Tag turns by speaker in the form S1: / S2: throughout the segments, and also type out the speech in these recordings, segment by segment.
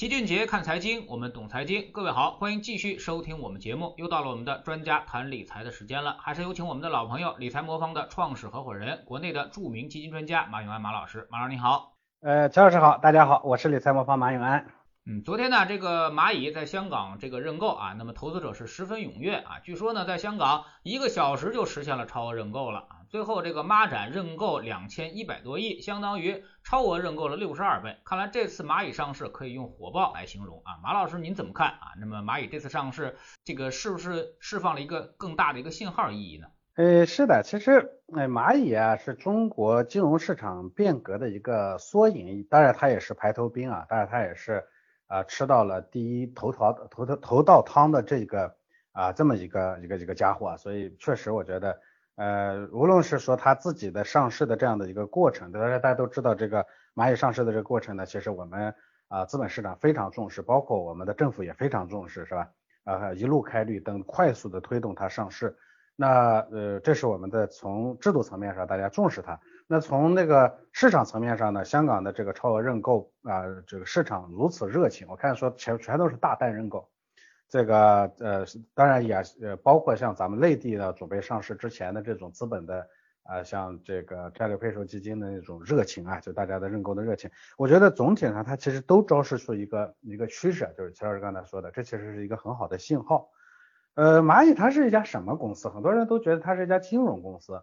S1: 齐俊杰看财经，我们懂财经。各位好，欢迎继续收听我们节目。又到了我们的专家谈理财的时间了，还是有请我们的老朋友，理财魔方的创始合伙人，国内的著名基金专家马永安马老师。马老师你好，
S2: 呃，乔老师好，大家好，我是理财魔方马永安。
S1: 嗯，昨天呢，这个蚂蚁在香港这个认购啊，那么投资者是十分踊跃啊，据说呢，在香港一个小时就实现了超额认购了啊。最后这个蚂展认购两千一百多亿，相当于超额认购了六十二倍。看来这次蚂蚁上市可以用火爆来形容啊。马老师您怎么看啊？那么蚂蚁这次上市，这个是不是释放了一个更大的一个信号意义呢？
S2: 呃，是的，其实呃蚂蚁啊是中国金融市场变革的一个缩影，当然它也是排头兵啊，当然它也是啊吃到了第一头条头头头道汤的这个啊这么一个一个一个家伙，所以确实我觉得。呃，无论是说它自己的上市的这样的一个过程，大家大家都知道这个蚂蚁上市的这个过程呢，其实我们啊资本市场非常重视，包括我们的政府也非常重视，是吧？啊，一路开绿灯，快速的推动它上市。那呃，这是我们的从制度层面上大家重视它。那从那个市场层面上呢，香港的这个超额认购啊，这个市场如此热情，我看说全全都是大单认购。这个呃，当然也呃，包括像咱们内地的准备上市之前的这种资本的啊，像这个战略配售基金的那种热情啊，就大家的认购的热情，我觉得总体上它其实都昭示出一个一个趋势，就是齐老师刚才说的，这其实是一个很好的信号。呃，蚂蚁它是一家什么公司？很多人都觉得它是一家金融公司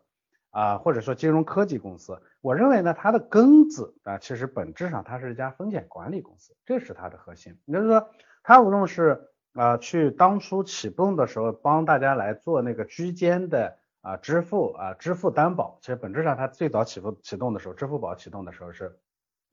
S2: 啊，或者说金融科技公司。我认为呢，它的根子啊，其实本质上它是一家风险管理公司，这是它的核心。也就是说，它无论是啊，去当初启动的时候，帮大家来做那个居间的啊支付啊支付担保，其实本质上它最早启动启动的时候，支付宝启动的时候是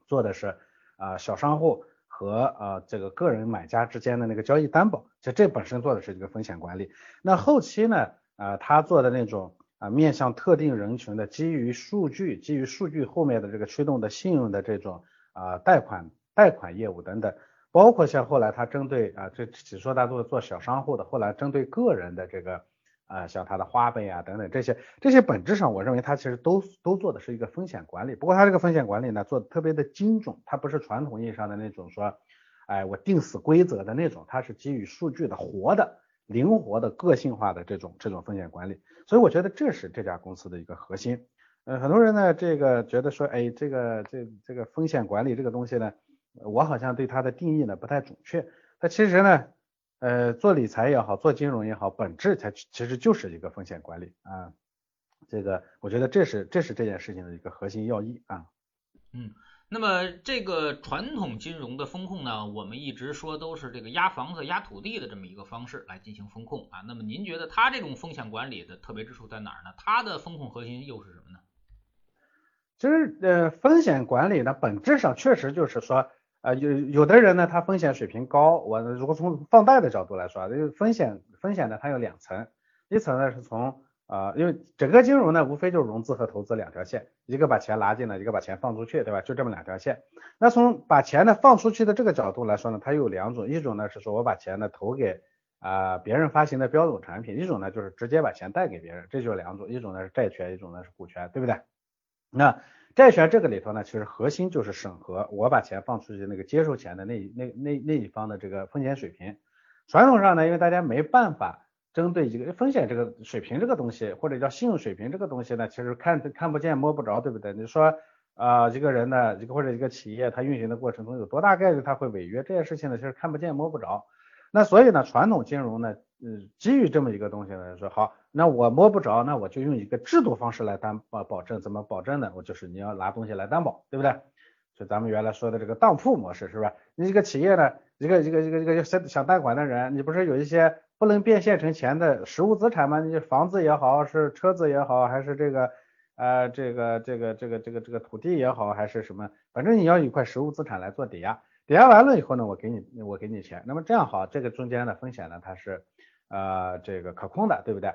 S2: 做的是啊小商户和啊这个个人买家之间的那个交易担保，其实这本身做的是一个风险管理。那后期呢啊他做的那种啊面向特定人群的基于数据基于数据后面的这个驱动的信用的这种啊贷款贷款业务等等。包括像后来他针对啊，这只说他做做小商户的，后来针对个人的这个啊，像他的花呗啊等等这些，这些本质上我认为他其实都都做的是一个风险管理。不过他这个风险管理呢，做的特别的精准，它不是传统意义上的那种说，哎，我定死规则的那种，它是基于数据的活的、灵活的、个性化的这种这种风险管理。所以我觉得这是这家公司的一个核心。呃，很多人呢，这个觉得说，哎，这个这这个风险管理这个东西呢。我好像对它的定义呢不太准确，它其实呢，呃，做理财也好，做金融也好，本质它其实就是一个风险管理啊，这个我觉得这是这是这件事情的一个核心要义啊。
S1: 嗯，那么这个传统金融的风控呢，我们一直说都是这个压房子、压土地的这么一个方式来进行风控啊。那么您觉得它这种风险管理的特别之处在哪儿呢？它的风控核心又是什么呢？
S2: 其实呃，风险管理呢，本质上确实就是说。啊，有有的人呢，他风险水平高。我如果从放贷的角度来说，这个风险风险呢，它有两层，一层呢是从啊，因为整个金融呢，无非就是融资和投资两条线，一个把钱拿进来，一个把钱放出去，对吧？就这么两条线。那从把钱呢放出去的这个角度来说呢，它有两种，一种呢是说我把钱呢投给啊别人发行的标准产品，一种呢就是直接把钱贷给别人，这就是两种，一种呢是债权，一种呢是股权，对不对？那债权这个里头呢，其实核心就是审核我把钱放出去那个接受钱的那那那那一方的这个风险水平。传统上呢，因为大家没办法针对一个风险这个水平这个东西，或者叫信用水平这个东西呢，其实看看不见摸不着，对不对？你说啊，一个人呢，一个或者一个企业，它运行的过程中有多大概率它会违约，这件事情呢，其实看不见摸不着。那所以呢，传统金融呢，嗯，基于这么一个东西呢，说好。那我摸不着，那我就用一个制度方式来担保保证，怎么保证呢？我就是你要拿东西来担保，对不对？就咱们原来说的这个当铺模式，是吧？你一个企业呢，一个一个一个一个想想贷款的人，你不是有一些不能变现成钱的实物资产吗？你房子也好，是车子也好，还是这个呃这个这个这个这个这个土地也好，还是什么？反正你要一块实物资产来做抵押，抵押完了以后呢，我给你我给你钱，那么这样好，这个中间的风险呢，它是呃这个可控的，对不对？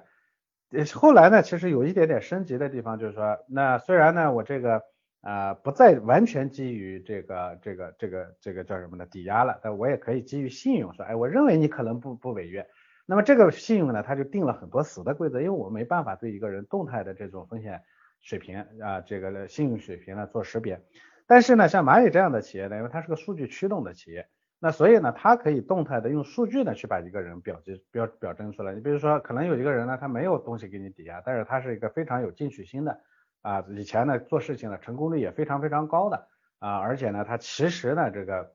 S2: 呃，后来呢，其实有一点点升级的地方，就是说，那虽然呢，我这个啊不再完全基于这个这个这个这个叫什么呢抵押了，但我也可以基于信用说，哎，我认为你可能不不违约，那么这个信用呢，它就定了很多死的规则，因为我没办法对一个人动态的这种风险水平啊，这个信用水平呢做识别。但是呢，像蚂蚁这样的企业呢，因为它是个数据驱动的企业，那所以呢，它可以动态的用数据呢去把一个人表记表表征出来。你比如说，可能有一个人呢，他没有东西给你抵押，但是他是一个非常有进取心的啊，以前呢做事情呢成功率也非常非常高的啊，而且呢，他其实呢这个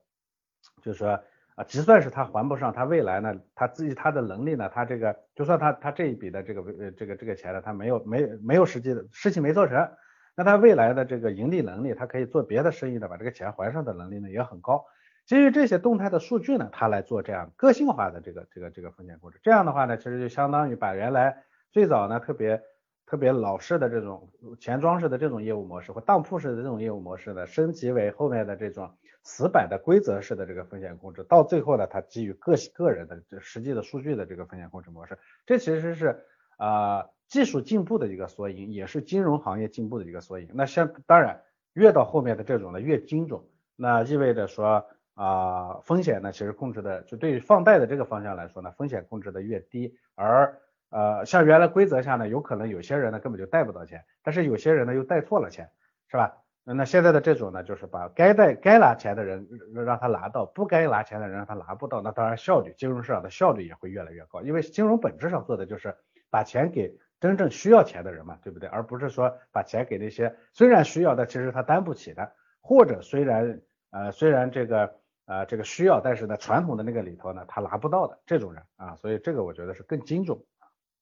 S2: 就是说啊，就算是他还不上，他未来呢他自己他的能力呢，他这个就算他他这一笔的这个呃这个这个钱呢，他没有没没有实际的事情没做成，那他未来的这个盈利能力，他可以做别的生意的把这个钱还上的能力呢也很高。基于这些动态的数据呢，它来做这样个性化的这个这个这个风险控制，这样的话呢，其实就相当于把原来最早呢特别特别老式的这种钱庄式的这种业务模式或当铺式的这种业务模式呢，升级为后面的这种死板的规则式的这个风险控制，到最后呢，它基于个个人的这实际的数据的这个风险控制模式，这其实是啊技术进步的一个缩影，也是金融行业进步的一个缩影。那像当然越到后面的这种呢越精准，那意味着说。啊，风险呢，其实控制的就对于放贷的这个方向来说呢，风险控制的越低，而呃，像原来规则下呢，有可能有些人呢根本就贷不到钱，但是有些人呢又贷错了钱，是吧？那现在的这种呢，就是把该贷该拿钱的人让他拿到，不该拿钱的人让他拿不到，那当然效率，金融市场的效率也会越来越高，因为金融本质上做的就是把钱给真正需要钱的人嘛，对不对？而不是说把钱给那些虽然需要的，其实他担不起的，或者虽然呃虽然这个。啊，这个需要，但是呢，传统的那个里头呢，他拿不到的这种人啊，所以这个我觉得是更精准。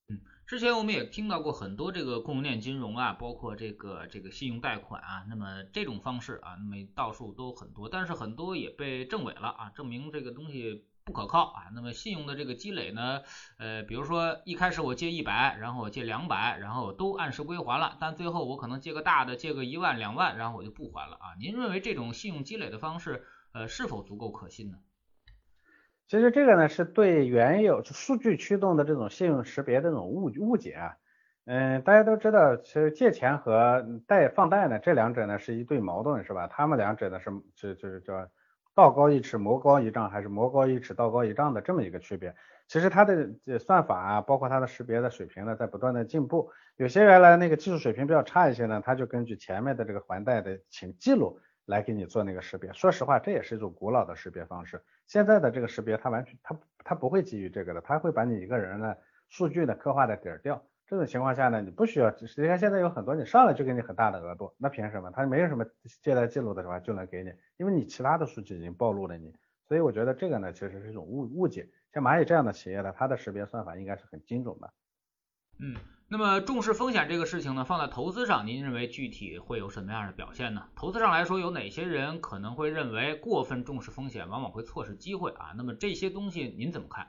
S1: 嗯，之前我们也听到过很多这个供应链金融啊，包括这个这个信用贷款啊，那么这种方式啊，那么到处都很多，但是很多也被证伪了啊，证明这个东西不可靠啊。那么信用的这个积累呢，呃，比如说一开始我借一百，然后我借两百，然后都按时归还了，但最后我可能借个大的，借个一万两万，然后我就不还了啊。您认为这种信用积累的方式？呃，是否足够可信呢？
S2: 其实这个呢，是对原有数据驱动的这种信用识别的这种误误解啊。嗯，大家都知道，其实借钱和贷放贷呢，这两者呢是一对矛盾，是吧？他们两者呢是就就是叫道高一尺，魔高一丈，还是魔高一尺，道高一丈的这么一个区别。其实它的算法啊，包括它的识别的水平呢，在不断的进步。有些原来那个技术水平比较差一些呢，它就根据前面的这个还贷的请记录。来给你做那个识别，说实话，这也是一种古老的识别方式。现在的这个识别，它完全它它不会基于这个的，它会把你一个人的数据呢刻画的底儿掉。这种情况下呢，你不需要，实际上现在有很多你上来就给你很大的额度，那凭什么？他没有什么借贷记录的是吧，就能给你，因为你其他的数据已经暴露了你。所以我觉得这个呢，其实是一种误误解。像蚂蚁这样的企业呢，它的识别算法应该是很精准的。
S1: 嗯。那么重视风险这个事情呢，放在投资上，您认为具体会有什么样的表现呢？投资上来说，有哪些人可能会认为过分重视风险，往往会错失机会啊？那么这些东西您怎么看？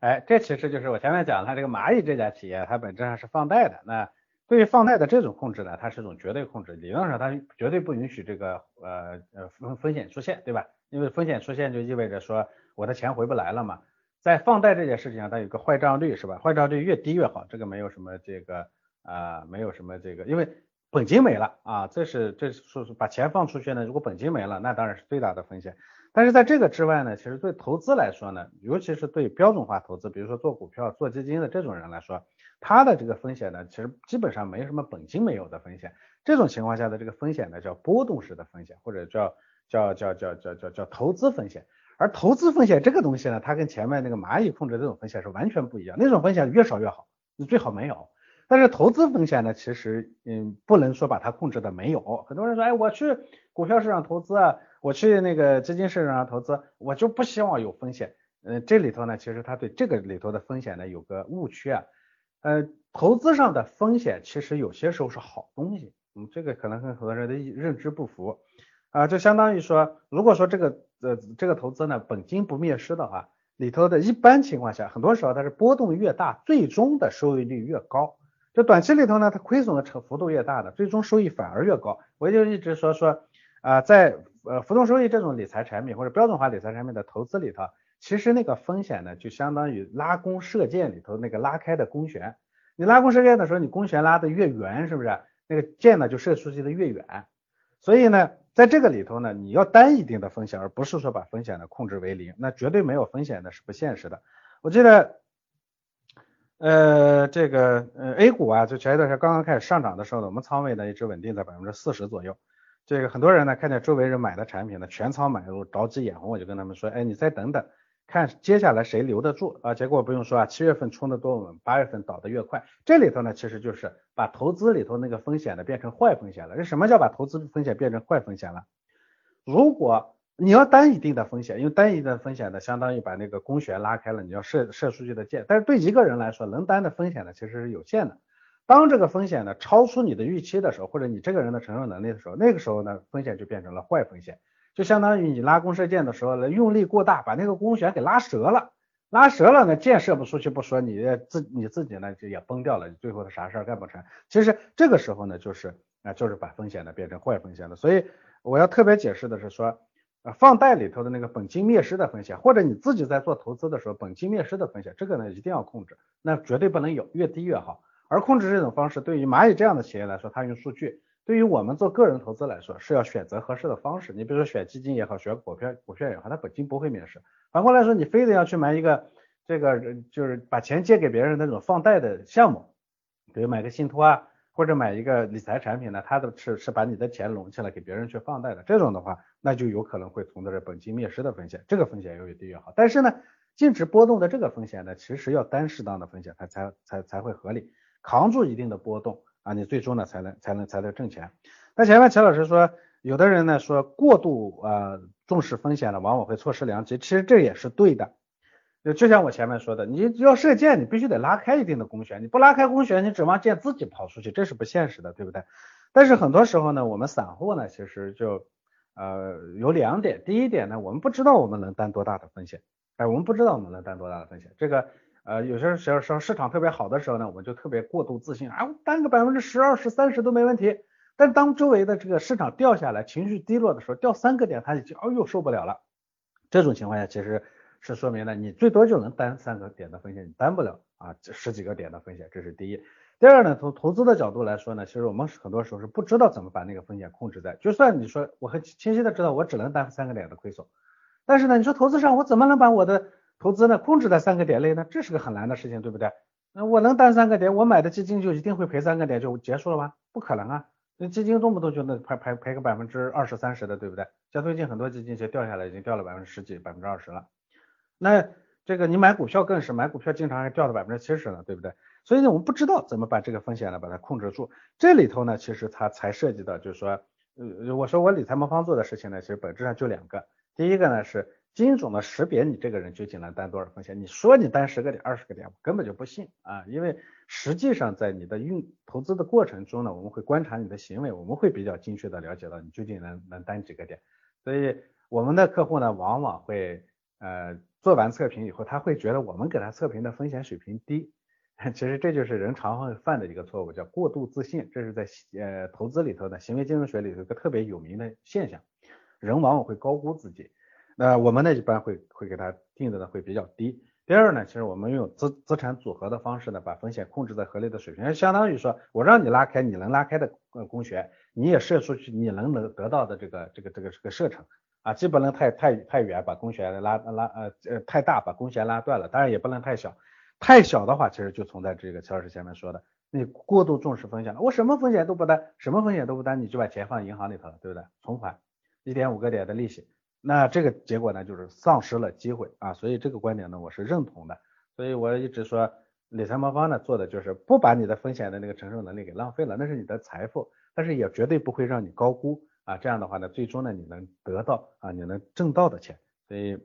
S2: 哎，这其实就是我前面讲它这个蚂蚁这家企业，它本质上是放贷的。那对于放贷的这种控制呢，它是一种绝对控制，理论上它绝对不允许这个呃呃风风险出现，对吧？因为风险出现就意味着说我的钱回不来了嘛。在放贷这件事情上，它有个坏账率是吧？坏账率越低越好，这个没有什么这个啊，没有什么这个，因为本金没了啊，这是这是说把钱放出去呢，如果本金没了，那当然是最大的风险。但是在这个之外呢，其实对投资来说呢，尤其是对标准化投资，比如说做股票、做基金的这种人来说，他的这个风险呢，其实基本上没什么本金没有的风险。这种情况下的这个风险呢，叫波动式的风险，或者叫叫叫叫叫叫叫投资风险。而投资风险这个东西呢，它跟前面那个蚂蚁控制这种风险是完全不一样。那种风险越少越好，你最好没有。但是投资风险呢，其实嗯，不能说把它控制的没有。很多人说，哎，我去股票市场投资啊，我去那个基金市场上投资，我就不希望有风险。嗯，这里头呢，其实他对这个里头的风险呢有个误区啊。呃，投资上的风险其实有些时候是好东西。嗯，这个可能跟很多人的认知不符啊，就相当于说，如果说这个。呃，这个投资呢，本金不灭失的话，里头的一般情况下，很多时候它是波动越大，最终的收益率越高。就短期里头呢，它亏损的成幅度越大的，最终收益反而越高。我就一直说说啊，在呃浮动收益这种理财产品或者标准化理财产品的投资里头，其实那个风险呢，就相当于拉弓射箭里头那个拉开的弓弦。你拉弓射箭的时候，你弓弦拉得越圆，是不是？那个箭呢就射出去的越远。所以呢。在这个里头呢，你要担一定的风险，而不是说把风险呢控制为零，那绝对没有风险的是不现实的。我记得，呃，这个呃 A 股啊，就前一段时间刚刚开始上涨的时候呢，我们仓位呢一直稳定在百分之四十左右。这个很多人呢看见周围人买的产品呢全仓买入，着急眼红，我就跟他们说，哎，你再等等，看接下来谁留得住啊？结果不用说啊，七月份冲的多稳，八月份倒的越快。这里头呢其实就是把投资里头那个风险呢变成坏风险了。这什么叫把投资风险变成坏风险了？如果你要担一定的风险，因为担一定的风险呢，相当于把那个公权拉开了，你要设设数据的界。但是对一个人来说，能担的风险呢其实是有限的。当这个风险呢超出你的预期的时候，或者你这个人的承受能力的时候，那个时候呢风险就变成了坏风险，就相当于你拉弓射箭的时候呢用力过大，把那个弓弦给拉折了，拉折了呢箭射不出去不说，你自你自己呢就也崩掉了，最后的啥事儿干不成。其实这个时候呢就是啊就是把风险呢变成坏风险了。所以我要特别解释的是说，啊放贷里头的那个本金灭失的风险，或者你自己在做投资的时候本金灭失的风险，这个呢一定要控制，那绝对不能有，越低越好。而控制这种方式，对于蚂蚁这样的企业来说，它用数据；对于我们做个人投资来说，是要选择合适的方式。你比如说选基金也好，选股票股票也好，它本金不会免失。反过来说，你非得要去买一个这个就是把钱借给别人那种放贷的项目，比如买个信托啊，或者买一个理财产品呢，它的是是把你的钱拢起来给别人去放贷的，这种的话，那就有可能会存在着本金灭失的风险。这个风险要越低越好。但是呢，净值波动的这个风险呢，其实要担适当的风险，它才才才会合理。扛住一定的波动啊，你最终呢才能才能才能挣钱。那前面钱老师说，有的人呢说过度啊重视风险呢，往往会错失良机。其实这也是对的。就像我前面说的，你要射箭，你必须得拉开一定的弓弦，你不拉开弓弦，你指望箭自己跑出去，这是不现实的，对不对？但是很多时候呢，我们散户呢，其实就呃有两点。第一点呢，我们不知道我们能担多大的风险，哎，我们不知道我们能担多大的风险，这个。呃，有些时候时候市场特别好的时候呢，我就特别过度自信啊，我担个百分之十、二十、三十都没问题。但当周围的这个市场掉下来，情绪低落的时候，掉三个点，他已经哦呦受不了了。这种情况下，其实是说明了你最多就能担三个点的风险，你担不了啊十几个点的风险，这是第一。第二呢，从投资的角度来说呢，其实我们很多时候是不知道怎么把那个风险控制在。就算你说我很清晰的知道我只能担三个点的亏损，但是呢，你说投资上我怎么能把我的投资呢，控制在三个点内呢，这是个很难的事情，对不对？那我能担三个点，我买的基金就一定会赔三个点就结束了吗？不可能啊！那基金动不动就能赔赔赔个百分之二十三十的，对不对？像最近很多基金其实掉下来已经掉了百分之十几、百分之二十了。那这个你买股票更是，买股票经常还掉到百分之七十了，对不对？所以呢，我们不知道怎么把这个风险呢把它控制住。这里头呢，其实它才涉及到就是说，呃，我说我理财魔方做的事情呢，其实本质上就两个，第一个呢是。精准的识别你这个人究竟能担多少风险？你说你担十个点、二十个点，我根本就不信啊！因为实际上在你的运投资的过程中呢，我们会观察你的行为，我们会比较精确的了解到你究竟能能担几个点。所以我们的客户呢，往往会呃做完测评以后，他会觉得我们给他测评的风险水平低。其实这就是人常会犯的一个错误，叫过度自信。这是在呃投资里头的行为金融学里头一个特别有名的现象，人往往会高估自己。那我们呢一般会会给它定的呢会比较低。第二呢，其实我们用资资产组合的方式呢，把风险控制在合理的水平，相当于说我让你拉开你能拉开的呃弓弦，你也射出去你能能得到的这个这个这个这个射程啊，既不能太太太远把弓弦拉拉呃呃太大把弓弦拉断了，当然也不能太小，太小的话其实就存在这个乔老师前面说的，你过度重视风险了，我什么风险都不担，什么风险都不担，你就把钱放银行里头，对不对？存款一点五个点的利息。那这个结果呢，就是丧失了机会啊，所以这个观点呢，我是认同的。所以我一直说，理财魔方呢做的就是不把你的风险的那个承受能力给浪费了，那是你的财富，但是也绝对不会让你高估啊。这样的话呢，最终呢，你能得到啊，你能挣到的钱。所以，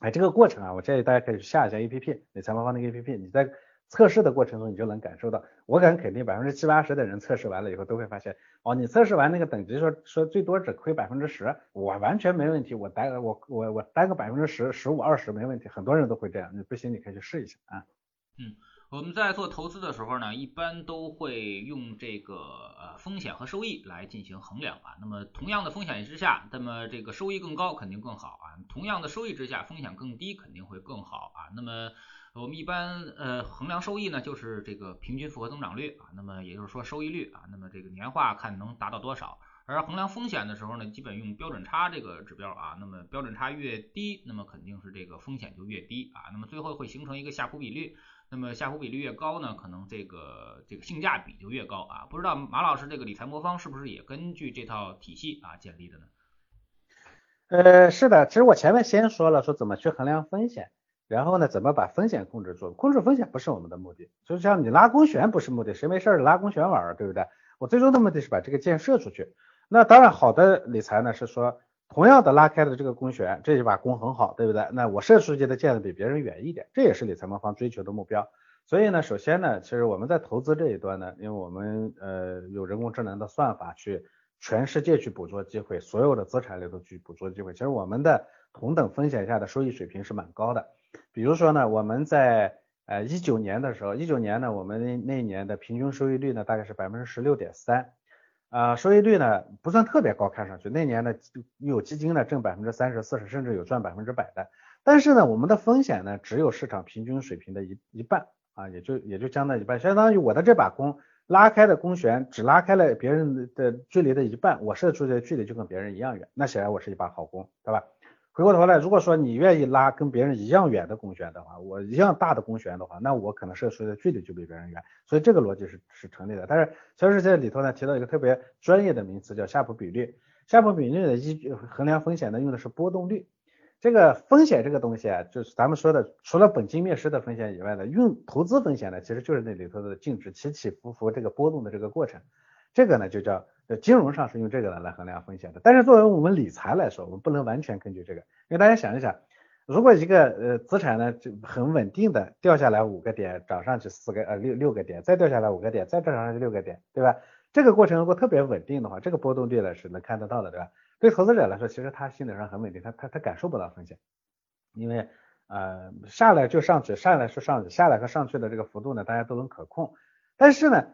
S2: 哎，这个过程啊，我建议大家可以下一下 A P P，理财魔方那个 A P P，你在。测试的过程中，你就能感受到，我敢肯定百分之七八十的人测试完了以后都会发现，哦，你测试完那个等级说说最多只亏百分之十，我完全没问题，我担我我我担个百分之十十五二十没问题，很多人都会这样，你不行你可以去试一下啊。
S1: 嗯，我们在做投资的时候呢，一般都会用这个呃风险和收益来进行衡量啊。那么同样的风险之下，那么这个收益更高肯定更好啊。同样的收益之下，风险更低肯定会更好啊。那么我们一般呃衡量收益呢，就是这个平均复合增长率啊，那么也就是说收益率啊，那么这个年化看能达到多少而衡量风险的时候呢，基本用标准差这个指标啊，那么标准差越低，那么肯定是这个风险就越低啊，那么最后会形成一个夏普比率，那么夏普比率越高呢，可能这个这个性价比就越高啊。不知道马老师这个理财魔方是不是也根据这套体系啊建立的呢？
S2: 呃，是的，其实我前面先说了，说怎么去衡量风险，然后呢，怎么把风险控制住？控制风险不是我们的目的，就像你拉公旋不是目的，谁没事拉公旋玩，对不对？我最终的目的是把这个箭射出去。那当然，好的理财呢是说，同样的拉开的这个弓弦，这一把弓很好，对不对？那我射出去的箭呢比别人远一点，这也是理财魔方追求的目标。所以呢，首先呢，其实我们在投资这一端呢，因为我们呃有人工智能的算法去。全世界去捕捉机会，所有的资产里头去捕捉机会。其实我们的同等风险下的收益水平是蛮高的。比如说呢，我们在呃一九年的时候，一九年呢，我们那那一年的平均收益率呢大概是百分之十六点三，啊，收益率呢不算特别高，看上去那年呢有基金呢挣百分之三十、四十，甚至有赚百分之百的。但是呢，我们的风险呢只有市场平均水平的一一半啊，也就也就将近一半，相当于我的这把弓。拉开的弓弦只拉开了别人的距离的一半，我射出去的距离就跟别人一样远，那显然我是一把好弓，对吧？回过头来，如果说你愿意拉跟别人一样远的弓弦的话，我一样大的弓弦的话，那我可能射出的距离就比别人远，所以这个逻辑是是成立的。但是其实这里头呢提到一个特别专业的名词叫夏普比率，夏普比率的依据衡量风险呢用的是波动率。这个风险这个东西啊，就是咱们说的，除了本金灭失的风险以外呢，用投资风险呢，其实就是那里头的净值起起伏伏这个波动的这个过程。这个呢就叫金融上是用这个来来衡量风险的。但是作为我们理财来说，我们不能完全根据这个，因为大家想一想，如果一个呃资产呢就很稳定的掉下来五个点，涨上去四个呃六六个点，再掉下来五个点，再涨上去六个点，对吧？这个过程如果特别稳定的话，这个波动率呢是能看得到的，对吧？对投资者来说，其实他心理上很稳定，他他他感受不到风险，因为呃下来就上去，上来是上去，下来和上去的这个幅度呢，大家都能可控。但是呢，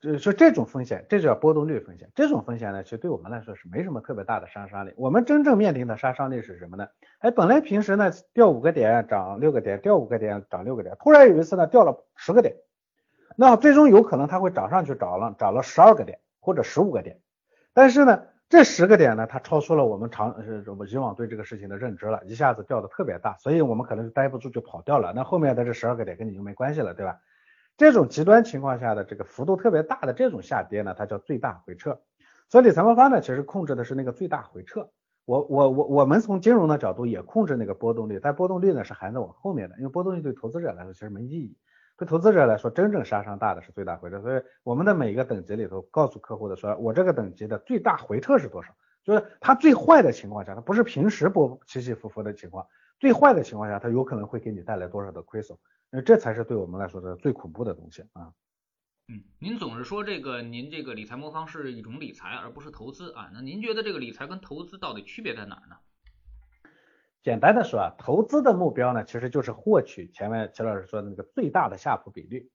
S2: 就说这种风险，这叫波动率风险。这种风险呢，其实对我们来说是没什么特别大的杀伤力。我们真正面临的杀伤力是什么呢？哎，本来平时呢掉五个点涨六个点，掉五个点涨六个点，突然有一次呢掉了十个点，那最终有可能它会涨上去涨了涨了十二个点或者十五个点，但是呢。这十个点呢，它超出了我们常呃我们以往对这个事情的认知了，一下子掉的特别大，所以我们可能就待不住就跑掉了。那后面的这十二个点跟你就没关系了，对吧？这种极端情况下的这个幅度特别大的这种下跌呢，它叫最大回撤。所以理财魔方呢，其实控制的是那个最大回撤。我我我我们从金融的角度也控制那个波动率，但波动率呢是含在我后面的，因为波动率对投资者来说其实没意义。对投资者来说，真正杀伤大的是最大回撤，所以我们的每一个等级里头告诉客户的说，我这个等级的最大回撤是多少？就是它最坏的情况下，它不是平时波起起伏伏的情况，最坏的情况下，它有可能会给你带来多少的亏损？那这才是对我们来说的最恐怖的东西啊。
S1: 嗯，您总是说这个您这个理财魔方是一种理财，而不是投资啊？那您觉得这个理财跟投资到底区别在哪儿呢？
S2: 简单的说啊，投资的目标呢，其实就是获取前面齐老师说的那个最大的下浮比率，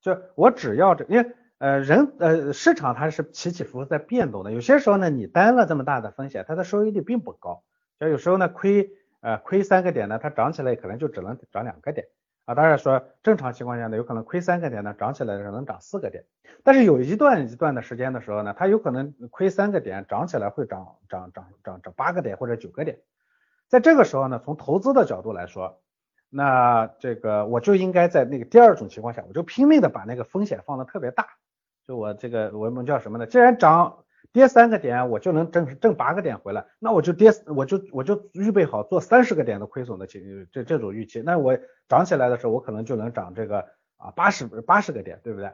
S2: 就是我只要这，因为呃人呃市场它是起起伏伏在变动的，有些时候呢你担了这么大的风险，它的收益率并不高，就有时候呢亏呃亏三个点呢，它涨起来可能就只能涨两个点啊，当然说正常情况下呢，有可能亏三个点呢，涨起来的时候能涨四个点，但是有一段一段的时间的时候呢，它有可能亏三个点，涨起来会涨涨涨涨涨八个点或者九个点。在这个时候呢，从投资的角度来说，那这个我就应该在那个第二种情况下，我就拼命的把那个风险放的特别大，就我这个我们叫什么呢？既然涨跌三个点，我就能挣挣八个点回来，那我就跌我就我就预备好做三十个点的亏损的情这这种预期，那我涨起来的时候，我可能就能涨这个啊八十八十个点，对不对？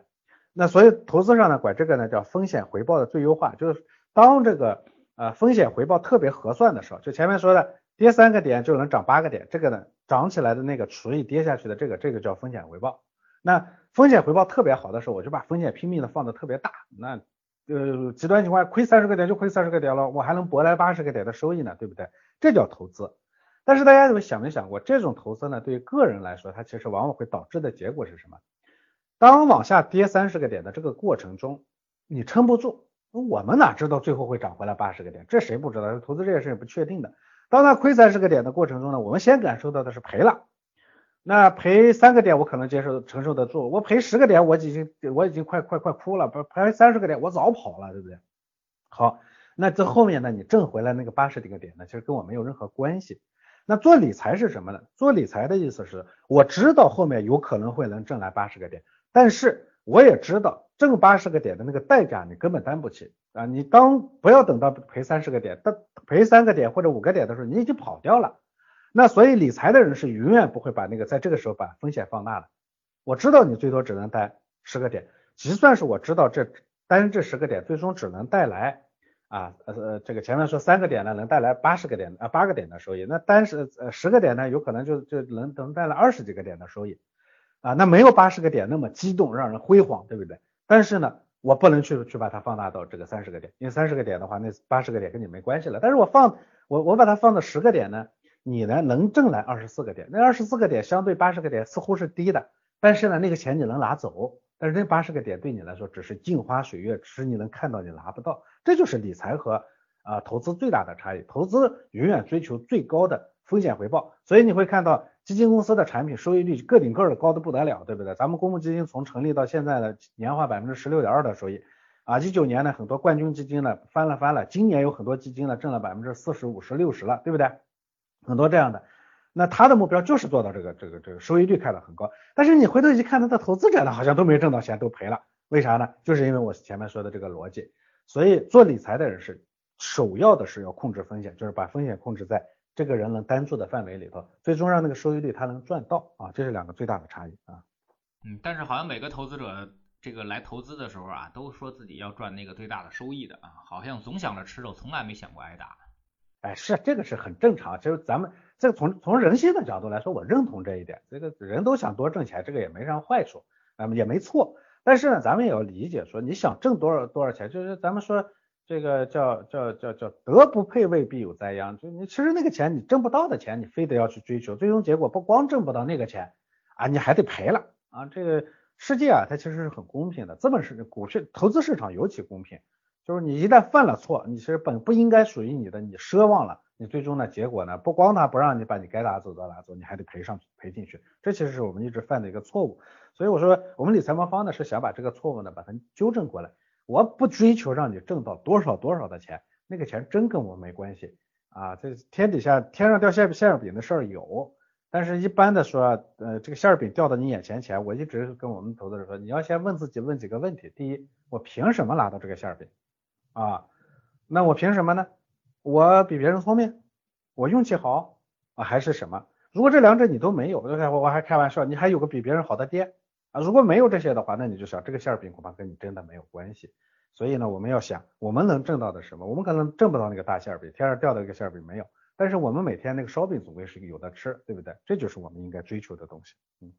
S2: 那所以投资上呢，管这个呢叫风险回报的最优化，就是当这个呃风险回报特别合算的时候，就前面说的。跌三个点就能涨八个点，这个呢涨起来的那个除以跌下去的这个，这个叫风险回报。那风险回报特别好的时候，我就把风险拼命的放的特别大。那呃极端情况亏三十个点就亏三十个点了，我还能博来八十个点的收益呢，对不对？这叫投资。但是大家有没有想没想过，这种投资呢对于个人来说，它其实往往会导致的结果是什么？当往下跌三十个点的这个过程中，你撑不住，我们哪知道最后会涨回来八十个点？这谁不知道？投资这件事也不确定的。当它亏三十个点的过程中呢，我们先感受到的是赔了。那赔三个点我可能接受承受得住，我赔十个点我已经我已经快快快哭了，不赔三十个点我早跑了，对不对？好，那这后面呢，你挣回来那个八十几个点呢，其实跟我没有任何关系。那做理财是什么呢？做理财的意思是，我知道后面有可能会能挣来八十个点，但是我也知道挣八十个点的那个代价你根本担不起啊！你当不要等到赔三十个点，当赔三个点或者五个点的时候，你已经跑掉了。那所以理财的人是永远不会把那个在这个时候把风险放大的。我知道你最多只能带十个点，就算是我知道这单这十个点最终只能带来。啊，呃，这个前面说三个点呢，能带来八十个点啊，八个点的收益，那单是呃十个点呢，有可能就就能能带来二十几个点的收益，啊，那没有八十个点那么激动，让人辉煌，对不对？但是呢，我不能去去把它放大到这个三十个点，因为三十个点的话，那八十个点跟你没关系了。但是我放我我把它放到十个点呢，你呢能挣来二十四个点，那二十四个点相对八十个点似乎是低的，但是呢，那个钱你能拿走。但是这八十个点对你来说只是镜花水月，只是你能看到，你拿不到。这就是理财和啊投资最大的差异。投资永远追求最高的风险回报，所以你会看到基金公司的产品收益率个顶个的高的不得了，对不对？咱们公募基金从成立到现在的年化百分之十六点二的收益啊，一九年呢很多冠军基金呢翻了翻了，今年有很多基金呢挣了百分之四十五十六十了，对不对？很多这样的。那他的目标就是做到这个这个这个收益率开得很高，但是你回头一看，他的投资者呢好像都没挣到钱，都赔了，为啥呢？就是因为我前面说的这个逻辑，所以做理财的人是首要的是要控制风险，就是把风险控制在这个人能担住的范围里头，最终让那个收益率他能赚到啊，这是两个最大的差异啊。
S1: 嗯，但是好像每个投资者这个来投资的时候啊，都说自己要赚那个最大的收益的啊，好像总想着吃肉，从来没想过挨打。
S2: 哎，是这个是很正常，就是咱们。这个从从人性的角度来说，我认同这一点。这个人都想多挣钱，这个也没啥坏处，那么也没错。但是呢，咱们也要理解，说你想挣多少多少钱，就是咱们说这个叫叫叫叫德不配位，必有灾殃。就你其实那个钱你挣不到的钱，你非得要去追求，最终结果不光挣不到那个钱啊，你还得赔了啊。这个世界啊，它其实是很公平的，资本市股市投资市场尤其公平。就是你一旦犯了错，你其实本不应该属于你的，你奢望了。你最终呢？结果呢？不光他不让你把你该拿走的拿走，你还得赔上赔进去。这其实是我们一直犯的一个错误。所以我说，我们理财魔方呢是想把这个错误呢把它纠正过来。我不追求让你挣到多少多少的钱，那个钱真跟我没关系啊。这天底下天上掉馅馅饼的事儿有，但是一般的说，呃，这个馅饼掉到你眼前前，我一直跟我们投资者说，你要先问自己问几个问题。第一，我凭什么拿到这个馅饼啊？那我凭什么呢？我比别人聪明，我运气好啊，还是什么？如果这两者你都没有，我我还开玩笑，你还有个比别人好的爹啊。如果没有这些的话，那你就想这个馅饼恐怕跟你真的没有关系。所以呢，我们要想我们能挣到的什么？我们可能挣不到那个大馅饼，天上掉的一个馅饼没有，但是我们每天那个烧饼总归是有的吃，对不对？这就是我们应该追求的东西。
S1: 嗯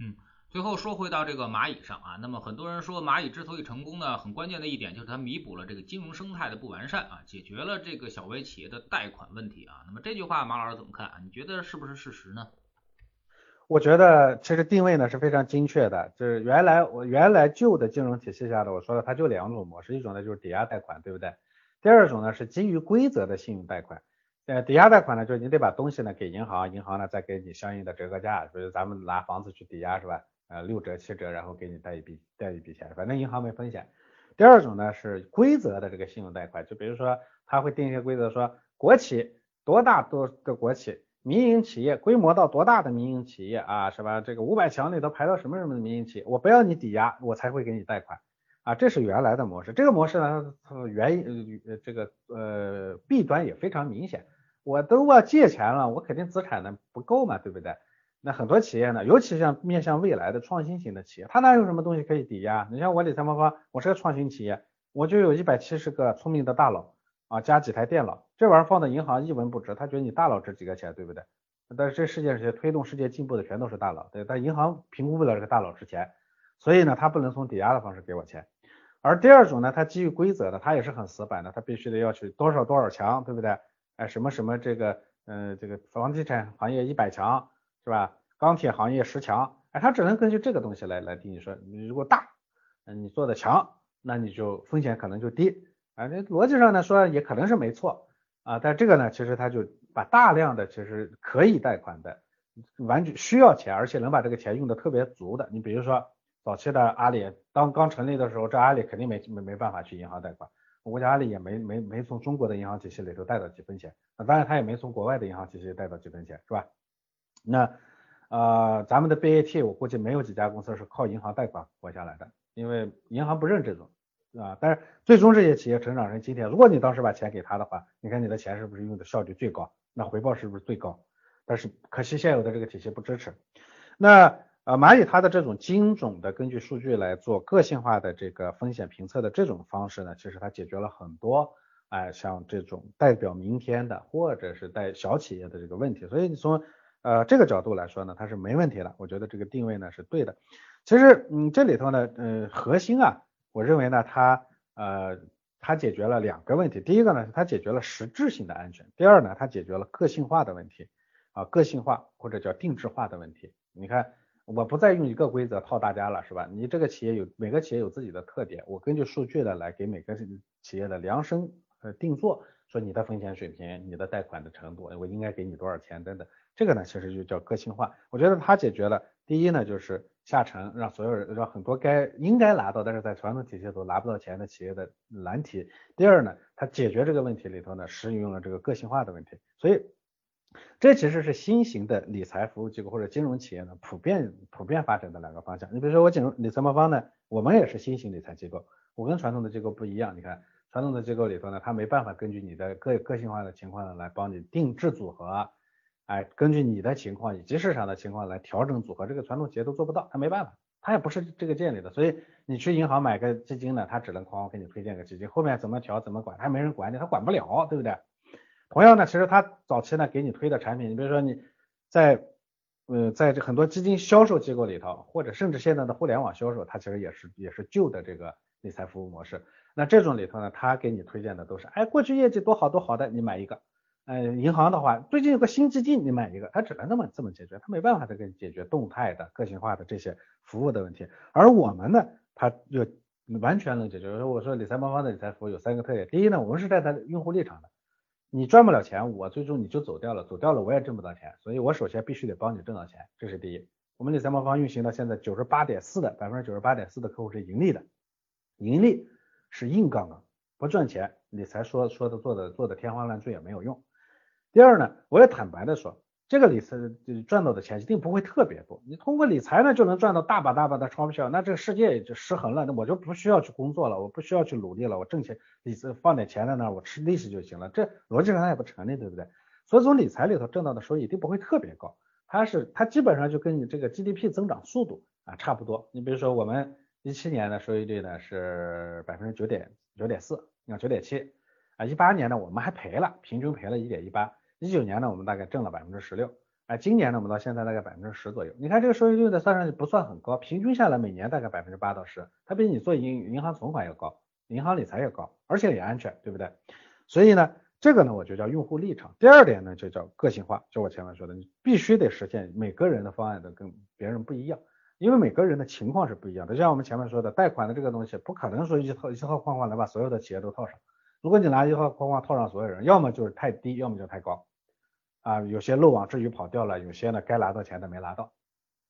S1: 嗯。最后说回到这个蚂蚁上啊，那么很多人说蚂蚁之所以成功呢，很关键的一点就是它弥补了这个金融生态的不完善啊，解决了这个小微企业的贷款问题啊。那么这句话马老师怎么看啊？你觉得是不是事实呢？
S2: 我觉得其实定位呢是非常精确的，就是原来我原来旧的金融体系下的我说的它就两种模式，一种呢就是抵押贷款，对不对？第二种呢是基于规则的信用贷款。呃，抵押贷款呢就是你得把东西呢给银行，银行呢再给你相应的折合价，比如咱们拿房子去抵押是吧？呃，六折七折，然后给你贷一笔贷一笔钱，反正银行没风险。第二种呢是规则的这个信用贷款，就比如说他会定一些规则，说国企多大多的国企，民营企业规模到多大的民营企业啊，是吧？这个五百强里头排到什么什么的民营企业，我不要你抵押，我才会给你贷款啊，这是原来的模式。这个模式呢，它原呃这个呃弊端也非常明显，我都要借钱了，我肯定资产呢不够嘛，对不对？那很多企业呢，尤其像面向未来的创新型的企业，它哪有什么东西可以抵押？你像我理财魔方，我是个创新企业，我就有一百七十个聪明的大佬啊，加几台电脑，这玩意儿放到银行一文不值，他觉得你大佬值几个钱，对不对？但是这世界上推动世界进步的全都是大佬，对，但银行评估不了这个大佬值钱，所以呢，他不能从抵押的方式给我钱。而第二种呢，它基于规则的，它也是很死板的，它必须得要求多少多少强，对不对？哎，什么什么这个，嗯，这个房地产行业一百强。是吧？钢铁行业十强，哎，它只能根据这个东西来来定义说，你如果大，嗯，你做的强，那你就风险可能就低，啊，这逻辑上呢说也可能是没错啊，但这个呢，其实它就把大量的其实可以贷款的，完全需要钱，而且能把这个钱用的特别足的，你比如说早期的阿里，当刚成立的时候，这阿里肯定没没没办法去银行贷款，吴佳丽也没没没从中国的银行体系里头贷到几分钱，那当然他也没从国外的银行体系贷到几分钱，是吧？那呃，咱们的 BAT 我估计没有几家公司是靠银行贷款活下来的，因为银行不认这种，啊，但是最终这些企业成长成今天，如果你当时把钱给他的话，你看你的钱是不是用的效率最高，那回报是不是最高？但是可惜现有的这个体系不支持。那呃，蚂蚁它的这种精准的根据数据来做个性化的这个风险评测的这种方式呢，其实它解决了很多哎像这种代表明天的或者是带小企业的这个问题。所以你从呃这个角度来说呢，它是没问题的。我觉得这个定位呢是对的。其实嗯这里头呢，呃核心啊，我认为呢它呃它解决了两个问题。第一个呢，它解决了实质性的安全；第二呢，它解决了个性化的问题啊，个性化或者叫定制化的问题。你看。我不再用一个规则套大家了，是吧？你这个企业有每个企业有自己的特点，我根据数据的来给每个企业的量身呃定做，说你的风险水平、你的贷款的程度，我应该给你多少钱等等。这个呢，其实就叫个性化。我觉得它解决了第一呢，就是下沉，让所有人让很多该应该拿到，但是在传统体系都拿不到钱的企业的难题。第二呢，它解决这个问题里头呢，适用了这个个性化的问题，所以。这其实是新型的理财服务机构或者金融企业呢普遍普遍发展的两个方向。你比如说我金融理财魔方呢，我们也是新型理财机构，我跟传统的机构不一样。你看传统的机构里头呢，它没办法根据你的个个性化的情况呢来帮你定制组合，哎，根据你的情况以及市场的情况来调整组合，这个传统企业都做不到，它没办法，它也不是这个建立的。所以你去银行买个基金呢，它只能哐哐给你推荐个基金，后面怎么调怎么管，它没人管你，它管不了，对不对？同样呢，其实它早期呢给你推的产品，你比如说你在呃在这很多基金销售机构里头，或者甚至现在的互联网销售，它其实也是也是旧的这个理财服务模式。那这种里头呢，它给你推荐的都是，哎，过去业绩多好多好的，你买一个。呃，银行的话，最近有个新基金，你买一个，它只能这么这么解决，它没办法再给你解决动态的、个性化的这些服务的问题。而我们呢，它就完全能解决。我说理财魔方的理财服务有三个特点，第一呢，我们是站在用户立场的。你赚不了钱，我最终你就走掉了，走掉了我也挣不到钱，所以我首先必须得帮你挣到钱，这是第一。我们理财魔方运行到现在九十八点四的百分之九十八点四的客户是盈利的，盈利是硬杠杠，不赚钱，理财说说的做的做的天花乱坠也没有用。第二呢，我也坦白的说。这个理财赚到的钱一定不会特别多，你通过理财呢就能赚到大把大把的钞票，那这个世界也就失衡了，那我就不需要去工作了，我不需要去努力了，我挣钱理财放点钱在那儿，我吃利息就行了，这逻辑上它也不成立，对不对？所以从理财里头挣到的收益一定不会特别高，它是它基本上就跟你这个 GDP 增长速度啊差不多。你比如说我们一七年的收益率呢是百分之九点九点四，你看九点七啊，一八年呢我们还赔了，平均赔了一点一八。一九年呢，我们大概挣了百分之十六，哎，今年呢，我们到现在大概百分之十左右。你看这个收益率呢，算上去不算很高，平均下来每年大概百分之八到十，它比你做银银行存款要高，银行理财要高，而且也安全，对不对？所以呢，这个呢，我就叫用户立场。第二点呢，就叫个性化，就我前面说的，你必须得实现每个人的方案都跟别人不一样，因为每个人的情况是不一样的。就像我们前面说的，贷款的这个东西，不可能说一套一套框框能把所有的企业都套上。如果你拿一套框框套上所有人，要么就是太低，要么就太高。啊，有些漏网之鱼跑掉了，有些呢该拿到钱的没拿到。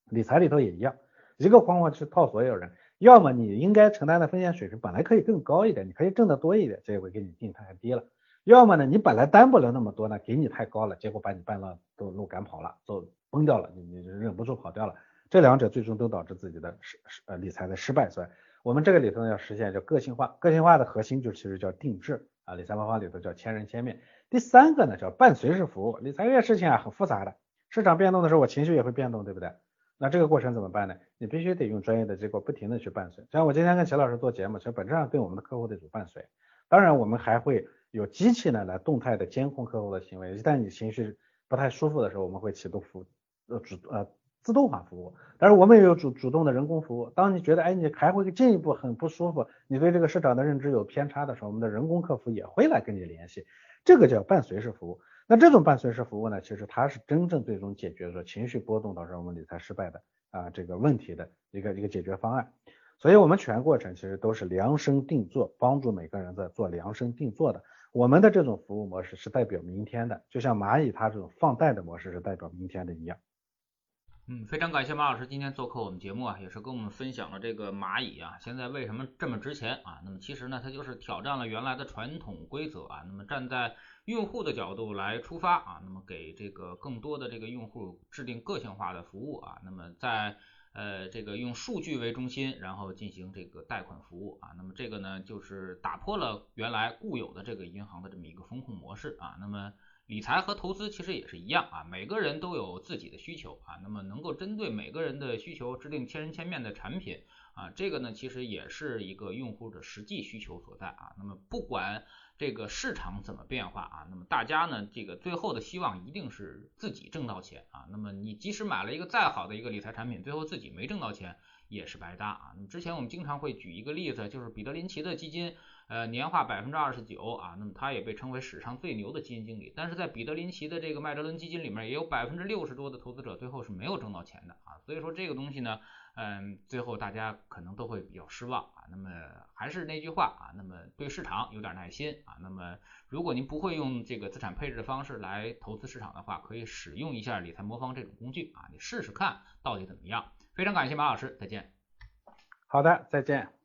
S2: 理财里头也一样，一个框框去套所有人，要么你应该承担的风险水平本来可以更高一点，你可以挣得多一点，结果给你定太低了；要么呢，你本来担不了那么多呢，给你太高了，结果把你半路都路赶跑了，都崩掉了，你你忍不住跑掉了。这两者最终都导致自己的失失呃理财的失败。所以，我们这个里头要实现叫个性化，个性化的核心就其实叫定制啊，理财方法里头叫千人千面。第三个呢叫伴随式服务，理财这件事情啊很复杂的，市场变动的时候我情绪也会变动，对不对？那这个过程怎么办呢？你必须得用专业的机构不停的去伴随。像我今天跟齐老师做节目，其实本质上对我们的客户得主伴随。当然我们还会有机器呢来动态的监控客户的行为，一旦你情绪不太舒服的时候，我们会启动服呃主呃自动化服务。但是我们也有主主动的人工服务。当你觉得哎你还会进一步很不舒服，你对这个市场的认知有偏差的时候，我们的人工客服也会来跟你联系。这个叫伴随式服务，那这种伴随式服务呢，其实它是真正最终解决说情绪波动导致我们理财失败的啊这个问题的一个一个解决方案。所以，我们全过程其实都是量身定做，帮助每个人在做量身定做的。我们的这种服务模式是代表明天的，就像蚂蚁它这种放贷的模式是代表明天的一样。
S1: 嗯，非常感谢马老师今天做客我们节目啊，也是跟我们分享了这个蚂蚁啊，现在为什么这么值钱啊？那么其实呢，它就是挑战了原来的传统规则啊。那么站在用户的角度来出发啊，那么给这个更多的这个用户制定个性化的服务啊。那么在呃这个用数据为中心，然后进行这个贷款服务啊。那么这个呢，就是打破了原来固有的这个银行的这么一个风控模式啊。那么理财和投资其实也是一样啊，每个人都有自己的需求啊，那么能够针对每个人的需求制定千人千面的产品啊，这个呢其实也是一个用户的实际需求所在啊。那么不管这个市场怎么变化啊，那么大家呢这个最后的希望一定是自己挣到钱啊。那么你即使买了一个再好的一个理财产品，最后自己没挣到钱也是白搭啊。那么之前我们经常会举一个例子，就是彼得林奇的基金。呃，年化百分之二十九啊，那么他也被称为史上最牛的基金经理。但是在彼得林奇的这个麦哲伦基金里面，也有百分之六十多的投资者最后是没有挣到钱的啊。所以说这个东西呢，嗯，最后大家可能都会比较失望啊。那么还是那句话啊，那么对市场有点耐心啊。那么如果您不会用这个资产配置的方式来投资市场的话，可以使用一下理财魔方这种工具啊，你试试看到底怎么样。非常感谢马老师，再见。
S2: 好的，再见。